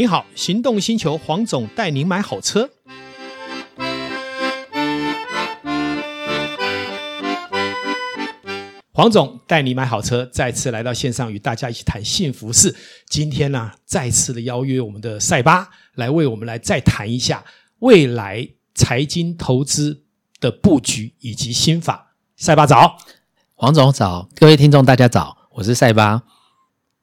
你好，行动星球黄总带您买好车。黄总带你买好车，再次来到线上与大家一起谈幸福事。今天呢、啊，再次的邀约我们的赛巴来为我们来再谈一下未来财经投资的布局以及心法。赛巴早，黄总早，各位听众大家早，我是赛巴。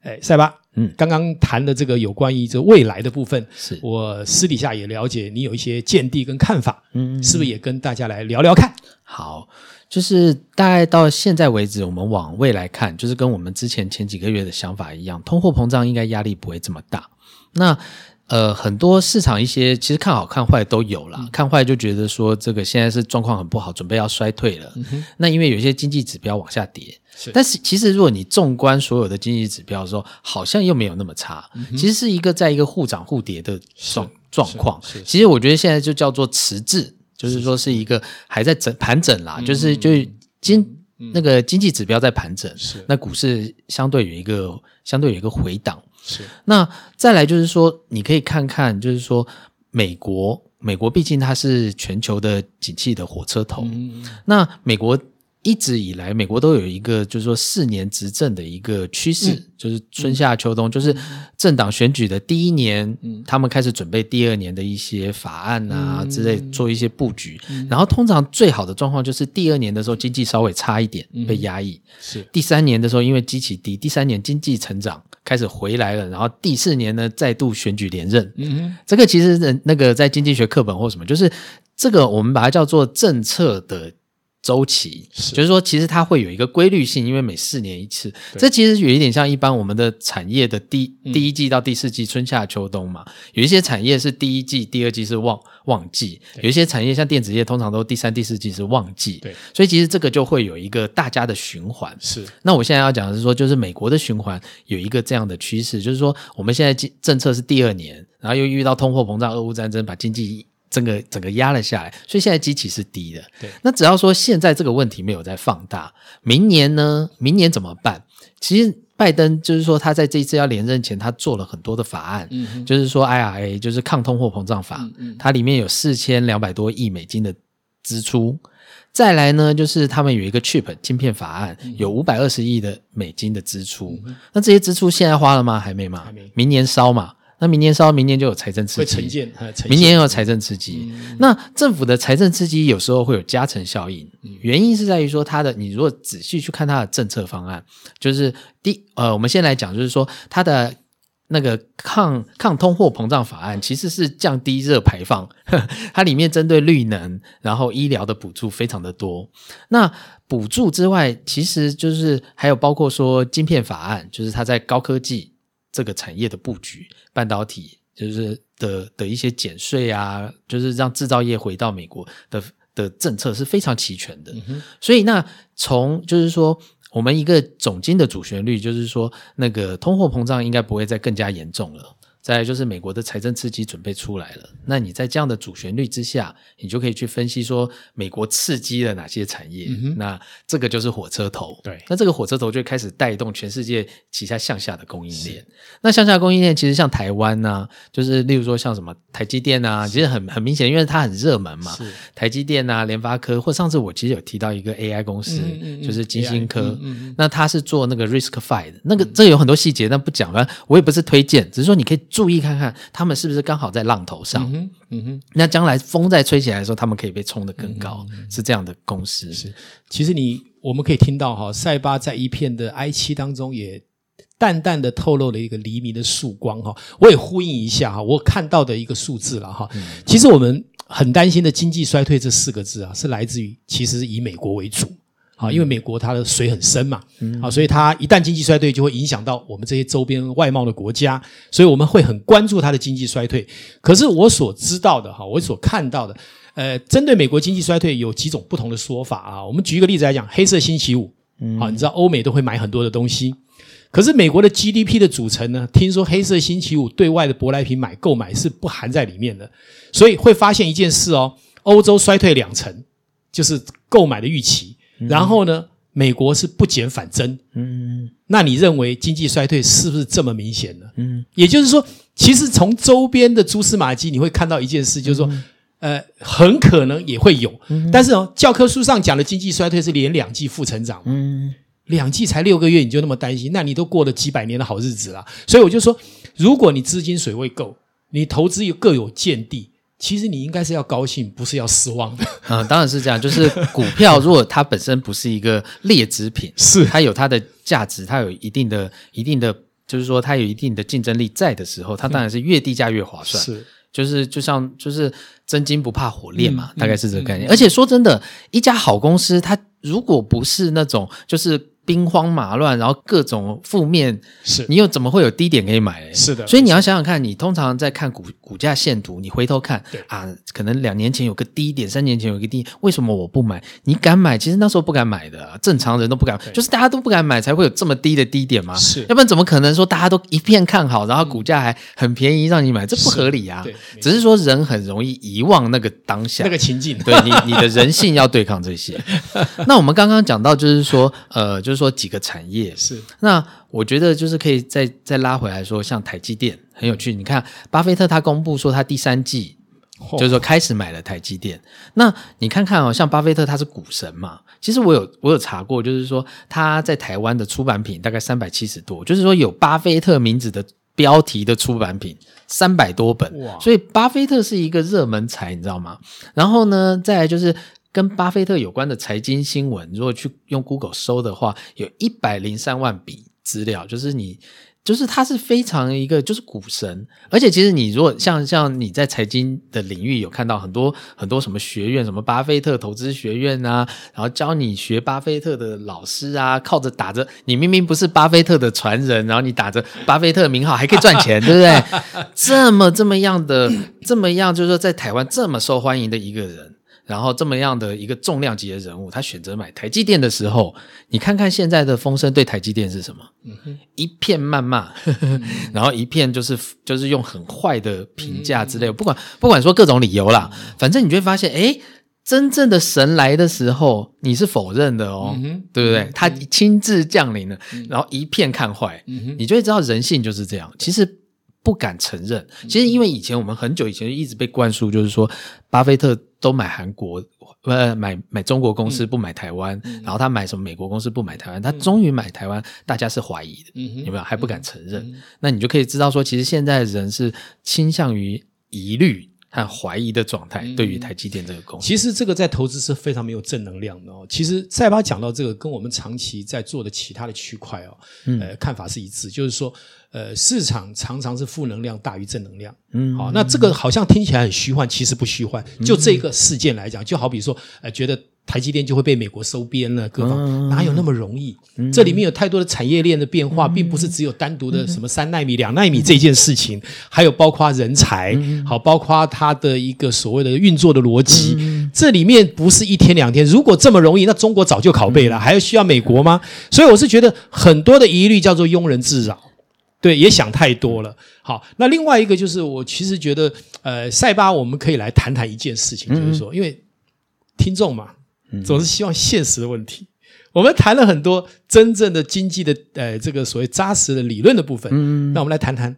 哎，赛巴，嗯，刚刚谈的这个有关于这未来的部分，是我私底下也了解你有一些见地跟看法，嗯，是不是也跟大家来聊聊看？好。就是大概到现在为止，我们往未来看，就是跟我们之前前几个月的想法一样，通货膨胀应该压力不会这么大。那呃，很多市场一些其实看好看坏都有啦，嗯、看坏就觉得说这个现在是状况很不好，准备要衰退了。嗯、那因为有些经济指标往下跌，是但是其实如果你纵观所有的经济指标的时候，好像又没有那么差。嗯、其实是一个在一个互涨互跌的状状况。其实我觉得现在就叫做迟滞。就是说是一个还在整盘整啦，就是就是经那个经济指标在盘整，是那股市相对有一个相对有一个回档，是。那再来就是说你可以看看，就是说美国美国毕竟它是全球的景气的火车头，那美国。一直以来，美国都有一个就是说四年执政的一个趋势，嗯、就是春夏秋冬，嗯、就是政党选举的第一年，嗯、他们开始准备第二年的一些法案啊、嗯、之类，做一些布局。嗯、然后通常最好的状况就是第二年的时候经济稍微差一点，嗯、被压抑；是。第三年的时候因为基期低，第三年经济成长开始回来了，然后第四年呢再度选举连任。嗯哼，这个其实那个在经济学课本或什么，就是这个我们把它叫做政策的。周期是就是说，其实它会有一个规律性，因为每四年一次。这其实有一点像一般我们的产业的第第一季到第四季，春夏秋冬嘛。嗯、有一些产业是第一季、第二季是旺旺季，有一些产业像电子业，通常都第三、第四季是旺季。对，所以其实这个就会有一个大家的循环。是，那我现在要讲的是说，就是美国的循环有一个这样的趋势，就是说我们现在政政策是第二年，然后又遇到通货膨胀、俄乌战争，把经济。整个整个压了下来，所以现在基期是低的。对，那只要说现在这个问题没有再放大，明年呢？明年怎么办？其实拜登就是说他在这一次要连任前，他做了很多的法案，嗯，就是说 IRA 就是抗通货膨胀法，嗯嗯，它里面有四千两百多亿美金的支出。再来呢，就是他们有一个 Chip 晶片法案，有五百二十亿的美金的支出。嗯，那这些支出现在花了吗？还没嘛？还没，明年烧嘛。那明年稍明年就有财政刺激，会呈现，明年有财政刺激。嗯、那政府的财政刺激有时候会有加成效应，嗯、原因是在于说它的，你如果仔细去看它的政策方案，就是第呃，我们先来讲，就是说它的那个抗抗通货膨胀法案其实是降低热排放，呵 呵它里面针对绿能，然后医疗的补助非常的多。那补助之外，其实就是还有包括说晶片法案，就是它在高科技。这个产业的布局，半导体就是的的一些减税啊，就是让制造业回到美国的的政策是非常齐全的。嗯、所以那从就是说，我们一个总经的主旋律就是说，那个通货膨胀应该不会再更加严重了。再来就是美国的财政刺激准备出来了，那你在这样的主旋律之下，你就可以去分析说美国刺激了哪些产业，嗯、那这个就是火车头。对，那这个火车头就开始带动全世界旗下向下的供应链。那向下供应链其实像台湾呐、啊，就是例如说像什么台积电啊，其实很很明显，因为它很热门嘛。台积电啊，联发科，或上次我其实有提到一个 AI 公司，嗯嗯嗯就是金星科，那它是做那个 RISC-V 的，那个这个有很多细节，但不讲了。我也不是推荐，只是说你可以。注意看看，他们是不是刚好在浪头上？嗯哼，嗯哼，那将来风再吹起来的时候，他们可以被冲得更高，是这样的公司。是，其实你我们可以听到哈，塞巴在一片的哀戚当中，也淡淡的透露了一个黎明的曙光哈。我也呼应一下哈，我看到的一个数字了哈。嗯、其实我们很担心的经济衰退这四个字啊，是来自于其实以美国为主。啊，因为美国它的水很深嘛，啊，所以它一旦经济衰退，就会影响到我们这些周边外贸的国家，所以我们会很关注它的经济衰退。可是我所知道的哈，我所看到的，呃，针对美国经济衰退有几种不同的说法啊。我们举一个例子来讲，黑色星期五，啊，你知道欧美都会买很多的东西，可是美国的 GDP 的组成呢，听说黑色星期五对外的舶来品买购买是不含在里面的，所以会发现一件事哦，欧洲衰退两成，就是购买的预期。然后呢，美国是不减反增，嗯，那你认为经济衰退是不是这么明显呢？嗯，也就是说，其实从周边的蛛丝马迹，你会看到一件事，就是说，嗯、呃，很可能也会有，嗯、但是哦，教科书上讲的经济衰退是连两季负成长，嗯，两季才六个月，你就那么担心？那你都过了几百年的好日子了。所以我就说，如果你资金水位够，你投资又各有见地，其实你应该是要高兴，不是要失望的。嗯，当然是这样。就是股票，如果它本身不是一个劣质品，是它有它的价值，它有一定的、一定的。就是说，它有一定的竞争力在的时候，它当然是越低价越划算。是，就是就像就是真金不怕火炼嘛，嗯、大概是这个概念。嗯嗯、而且说真的，一家好公司，它如果不是那种就是。兵荒马乱，然后各种负面，是你又怎么会有低点可以买？是的，所以你要想想看，你通常在看股股价线图，你回头看对啊，可能两年前有个低点，三年前有个低，为什么我不买？你敢买？其实那时候不敢买的，正常人都不敢，对就是大家都不敢买，才会有这么低的低点嘛。是，要不然怎么可能说大家都一片看好，然后股价还很便宜让你买？这不合理啊！对，只是说人很容易遗忘那个当下那个情境，对你你的人性要对抗这些。那我们刚刚讲到，就是说呃，就是说几个产业。是，那我觉得就是可以再再拉回来说，像台积电很有趣。你看，巴菲特他公布说他第三季就是说开始买了台积电。哦、那你看看哦，像巴菲特他是股神嘛，其实我有我有查过，就是说他在台湾的出版品大概三百七十多，就是说有巴菲特名字的标题的出版品三百多本，所以巴菲特是一个热门财，你知道吗？然后呢，再来就是。跟巴菲特有关的财经新闻，如果去用 Google 搜的话，有一百零三万笔资料，就是你，就是他是非常一个就是股神，而且其实你如果像像你在财经的领域有看到很多很多什么学院，什么巴菲特投资学院啊，然后教你学巴菲特的老师啊，靠着打着你明明不是巴菲特的传人，然后你打着巴菲特名号还可以赚钱，对不对？这么这么样的这么样，就是说在台湾这么受欢迎的一个人。然后这么样的一个重量级的人物，他选择买台积电的时候，你看看现在的风声对台积电是什么？嗯、一片谩骂，嗯、然后一片就是就是用很坏的评价之类，嗯、不管不管说各种理由啦，嗯、反正你就会发现，哎，真正的神来的时候，你是否认的哦，嗯、对不对？他亲自降临了，嗯、然后一片看坏，嗯、你就会知道人性就是这样。其实。不敢承认，其实因为以前我们很久以前就一直被灌输，就是说巴菲特都买韩国，呃，买买中国公司不买台湾，嗯、然后他买什么美国公司不买台湾，他终于买台湾，大家是怀疑的，嗯、有没有？还不敢承认，嗯、那你就可以知道说，其实现在人是倾向于疑虑和怀疑的状态，对于台积电这个公司。其实这个在投资是非常没有正能量的哦。其实塞巴讲到这个，跟我们长期在做的其他的区块哦，呃，看法是一致，就是说。呃，市场常常是负能量大于正能量。嗯，好，那这个好像听起来很虚幻，其实不虚幻。就这个事件来讲，就好比说，呃，觉得台积电就会被美国收编了，各方哪有那么容易？这里面有太多的产业链的变化，并不是只有单独的什么三纳米、两纳米这件事情，还有包括人才，好，包括它的一个所谓的运作的逻辑。这里面不是一天两天，如果这么容易，那中国早就拷贝了，还要需要美国吗？所以我是觉得很多的疑虑叫做庸人自扰。对，也想太多了。好，那另外一个就是，我其实觉得，呃，赛巴我们可以来谈谈一件事情，就是说，因为听众嘛，总是希望现实的问题。我们谈了很多真正的经济的，呃，这个所谓扎实的理论的部分。嗯，那我们来谈谈，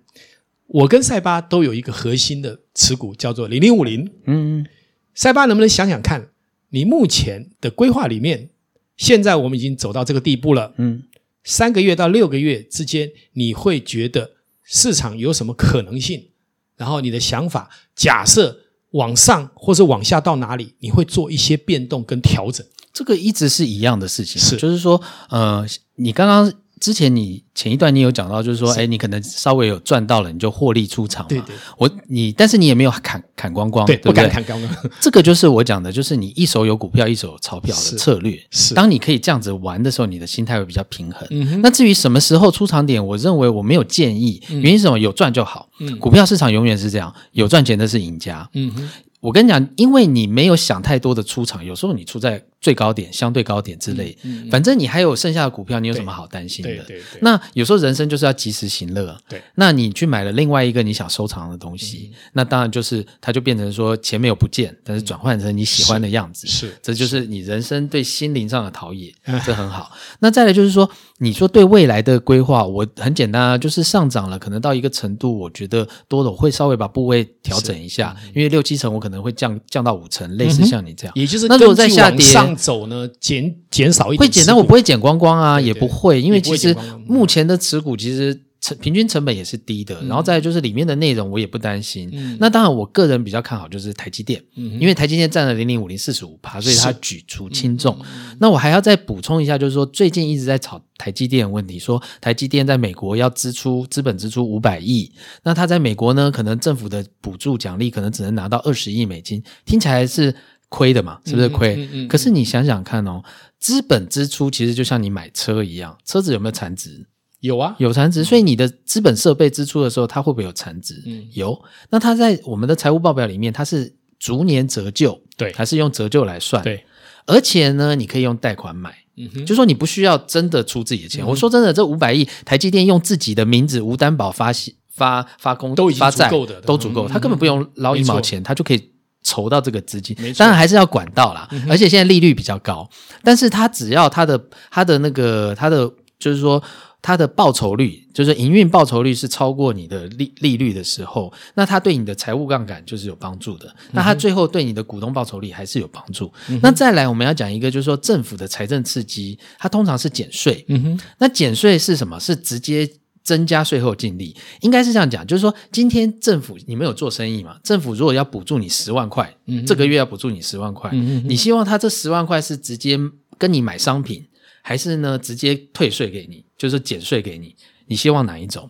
我跟赛巴都有一个核心的持股，叫做零零五零。嗯，赛巴能不能想想看，你目前的规划里面，现在我们已经走到这个地步了。嗯。三个月到六个月之间，你会觉得市场有什么可能性？然后你的想法，假设往上或者往下到哪里，你会做一些变动跟调整。这个一直是一样的事情，是就是说，呃，你刚刚。之前你前一段你有讲到，就是说，哎，你可能稍微有赚到了，你就获利出场嘛。对对。我你，但是你也没有砍砍光光，对，不敢砍光光。这个就是我讲的，就是你一手有股票，一手有钞票的策略。是。当你可以这样子玩的时候，你的心态会比较平衡。那至于什么时候出场点，我认为我没有建议，原因是什么？有赚就好。嗯。股票市场永远是这样，有赚钱的是赢家。嗯哼。我跟你讲，因为你没有想太多的出场，有时候你出在最高点、相对高点之类，嗯嗯、反正你还有剩下的股票，你有什么好担心的？对对对。那有时候人生就是要及时行乐。对。那你去买了另外一个你想收藏的东西，嗯、那当然就是它就变成说钱没有不见，但是转换成你喜欢的样子。是。是这就是你人生对心灵上的陶冶，这很好。那再来就是说，你说对未来的规划，我很简单啊，就是上涨了，可能到一个程度，我觉得多了，我会稍微把部位调整一下，嗯、因为六七成我可能会降降到五成，类似像你这样。嗯、也就是那如果在下跌上走呢？减减少一点，会减，但我不会减光光啊，对对也不会，因为其实目前的持股其实成平均成本也是低的，嗯、然后再来就是里面的内容我也不担心。嗯、那当然，我个人比较看好就是台积电，嗯、因为台积电占了零零五零四十五趴，所以它举足轻重。是那我还要再补充一下，就是说最近一直在炒台积电的问题，说台积电在美国要支出资本支出五百亿，那它在美国呢，可能政府的补助奖励可能只能拿到二十亿美金，听起来是。亏的嘛，是不是亏？嗯嗯嗯、可是你想想看哦，资本支出其实就像你买车一样，车子有没有残值？有啊，有残值。所以你的资本设备支出的时候，它会不会有残值？嗯、有。那它在我们的财务报表里面，它是逐年折旧，对，还是用折旧来算？对。而且呢，你可以用贷款买，就说你不需要真的出自己的钱。嗯、我说真的，这五百亿，台积电用自己的名字无担保发发发公都已经足够的，都足够，他、嗯、根本不用捞一毛钱，他就可以。筹到这个资金，当然还是要管道啦。嗯、而且现在利率比较高，但是它只要它的它的那个它的就是说它的报酬率，就是营运报酬率是超过你的利利率的时候，那它对你的财务杠杆就是有帮助的。嗯、那它最后对你的股东报酬率还是有帮助。嗯、那再来我们要讲一个，就是说政府的财政刺激，它通常是减税。嗯哼，那减税是什么？是直接。增加税后净利，应该是这样讲，就是说，今天政府你们有做生意嘛？政府如果要补助你十万块，嗯，这个月要补助你十万块，嗯，你希望他这十万块是直接跟你买商品，还是呢直接退税给你，就是减税给你？你希望哪一种？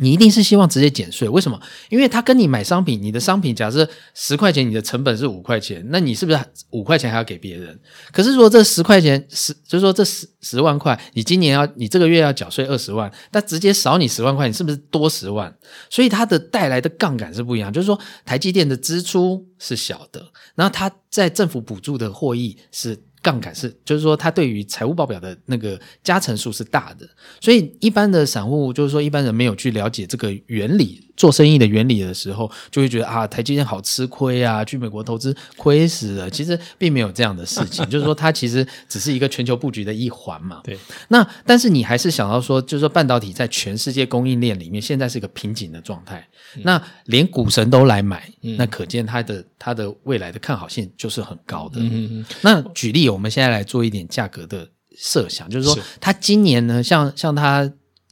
你一定是希望直接减税，为什么？因为他跟你买商品，你的商品假设十块钱，你的成本是五块钱，那你是不是五块钱还要给别人？可是如果这十块钱十，就是说这十十万块，你今年要你这个月要缴税二十万，但直接少你十万块，你是不是多十万？所以它的带来的杠杆是不一样，就是说台积电的支出是小的，然后它在政府补助的获益是。杠杆是，就是说，它对于财务报表的那个加成数是大的，所以一般的散户，就是说一般人没有去了解这个原理，做生意的原理的时候，就会觉得啊，台积电好吃亏啊，去美国投资亏死了。其实并没有这样的事情，就是说它其实只是一个全球布局的一环嘛。对。那但是你还是想到说，就是说半导体在全世界供应链里面，现在是一个瓶颈的状态。嗯、那连股神都来买，嗯、那可见它的它的未来的看好性就是很高的。嗯嗯嗯。那举例。我们现在来做一点价格的设想，就是说，它今年呢，像像它，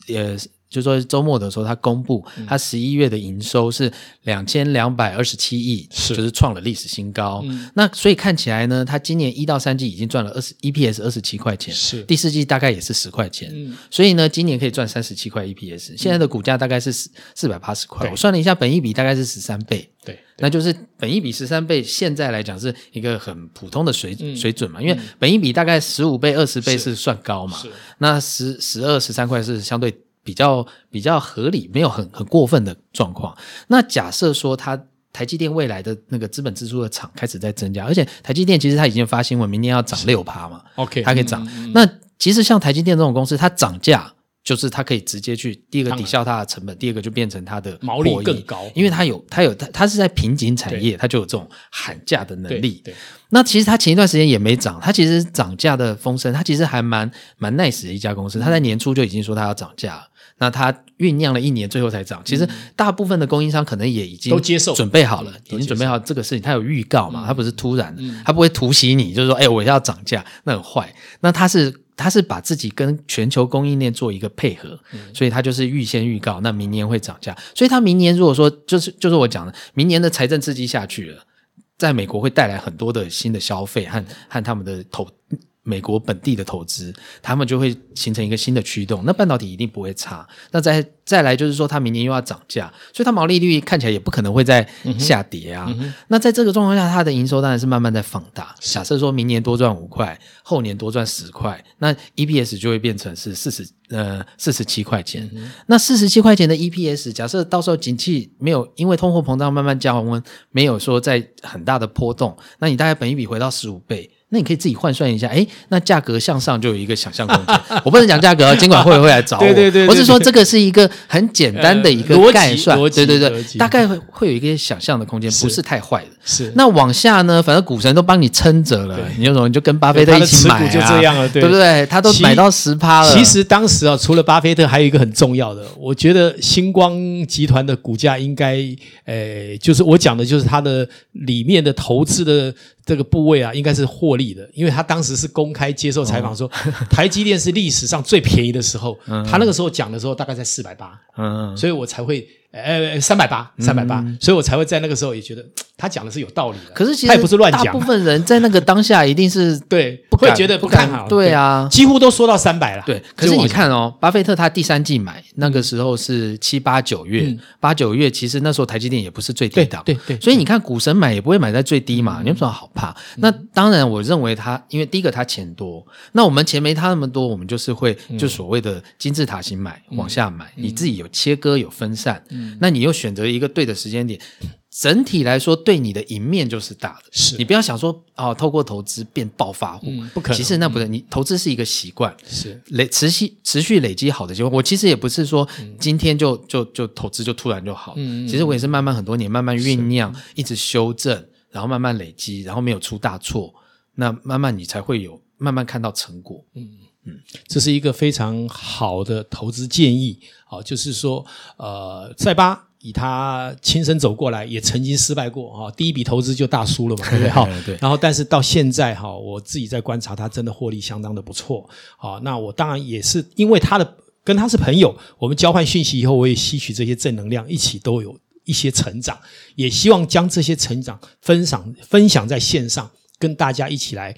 呃。就是说周末的时候，他公布他十一月的营收是两千两百二十七亿，是就是创了历史新高。嗯、那所以看起来呢，他今年一到三季已经赚了二十 EPS 二十七块钱，是第四季大概也是十块钱。嗯、所以呢，今年可以赚三十七块 EPS。现在的股价大概是四四百八十块，我算了一下，本一比大概是十三倍。对，那就是本一比十三倍，现在来讲是一个很普通的水、嗯、水准嘛。因为本一比大概十五倍、二十倍是算高嘛，那十十二、十三块是相对。比较比较合理，没有很很过分的状况。那假设说，它台积电未来的那个资本支出的厂开始在增加，而且台积电其实它已经发新闻，明年要涨六趴嘛。OK，它可以涨。那其实像台积电这种公司，它涨价就是它可以直接去第一个抵消它的成本，第二个就变成它的毛利更高，因为它有它有它它是在瓶颈产业，对它就有这种喊价的能力。对。对那其实它前一段时间也没涨，它其实涨价的风声，它其实还蛮蛮 nice 的一家公司，它在年初就已经说它要涨价了。那它酝酿了一年，最后才涨。其实大部分的供应商可能也已经都接受、准备好了，已经准备好这个事情。它有预告嘛？它不是突然的，它不会突袭你，就是说，哎，我要涨价，那很坏。那它是它是把自己跟全球供应链做一个配合，所以他就是预先预告，那明年会涨价。所以他明年如果说就是就是我讲的，明年的财政刺激下去了，在美国会带来很多的新的消费和和他们的投。美国本地的投资，他们就会形成一个新的驱动，那半导体一定不会差。那再再来就是说，它明年又要涨价，所以它毛利率看起来也不可能会再下跌啊。嗯嗯、那在这个状况下，它的营收当然是慢慢在放大。假设说明年多赚五块，后年多赚十块，那 EPS 就会变成是四十呃四十七块钱。嗯、那四十七块钱的 EPS，假设到时候景气没有因为通货膨胀慢慢降温，没有说在很大的波动，那你大概本一笔回到十五倍。那你可以自己换算一下，哎，那价格向上就有一个想象空间。我不能讲价格，监管会会来找我。对对对，我是说这个是一个很简单的一个概算，对对对，大概会会有一个想象的空间，不是太坏的。是。那往下呢，反正股神都帮你撑着了，你有什么你就跟巴菲特一起买啊，就这样了，对不对？他都买到十趴了。其实当时啊，除了巴菲特，还有一个很重要的，我觉得星光集团的股价应该，诶，就是我讲的就是它的里面的投资的。这个部位啊，应该是获利的，因为他当时是公开接受采访说，哦、台积电是历史上最便宜的时候，嗯、他那个时候讲的时候大概在四百八，嗯，所以我才会。呃，三百八，三百八，所以我才会在那个时候也觉得他讲的是有道理的。可是其实他也不是乱讲，大部分人在那个当下一定是 对不，会觉得不看好。对啊，几乎都说到三百了。对，可是你看哦，巴菲特他第三季买那个时候是七八九月，八九月其实那时候台积电也不是最低档，对对。所以你看股神买也不会买在最低嘛，你有什么好怕？那当然，我认为他因为第一个他钱多，那我们钱没他那么多，我们就是会就所谓的金字塔型买往下买，你自己有切割有分散，那你又选择。一个对的时间点，整体来说对你的赢面就是大的。是你不要想说哦，透过投资变暴发户，嗯，不可能。其实那不是，你投资是一个习惯，是累持续持续累积好的结果。我其实也不是说今天就就就投资就突然就好，嗯，其实我也是慢慢很多年慢慢酝酿，一直修正，然后慢慢累积，然后没有出大错，那慢慢你才会有慢慢看到成果。嗯嗯，这是一个非常好的投资建议。好，就是说呃，塞巴。以他亲身走过来，也曾经失败过哈，第一笔投资就大输了嘛，对不对？哈，对。然后，但是到现在哈，我自己在观察，他真的获利相当的不错。好，那我当然也是因为他的跟他是朋友，我们交换讯息以后，我也吸取这些正能量，一起都有一些成长，也希望将这些成长分享分享在线上，跟大家一起来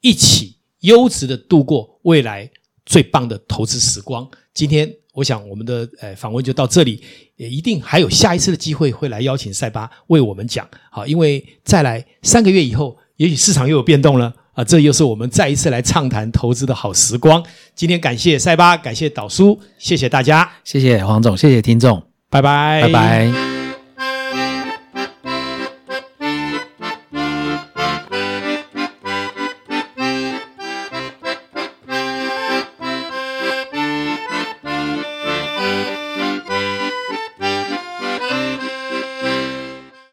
一起优质的度过未来最棒的投资时光。今天。我想我们的呃访问就到这里，也一定还有下一次的机会会来邀请塞巴为我们讲，好，因为再来三个月以后，也许市场又有变动了啊，这又是我们再一次来畅谈投资的好时光。今天感谢塞巴，感谢导叔，谢谢大家，谢谢黄总，谢谢听众，拜拜，拜拜。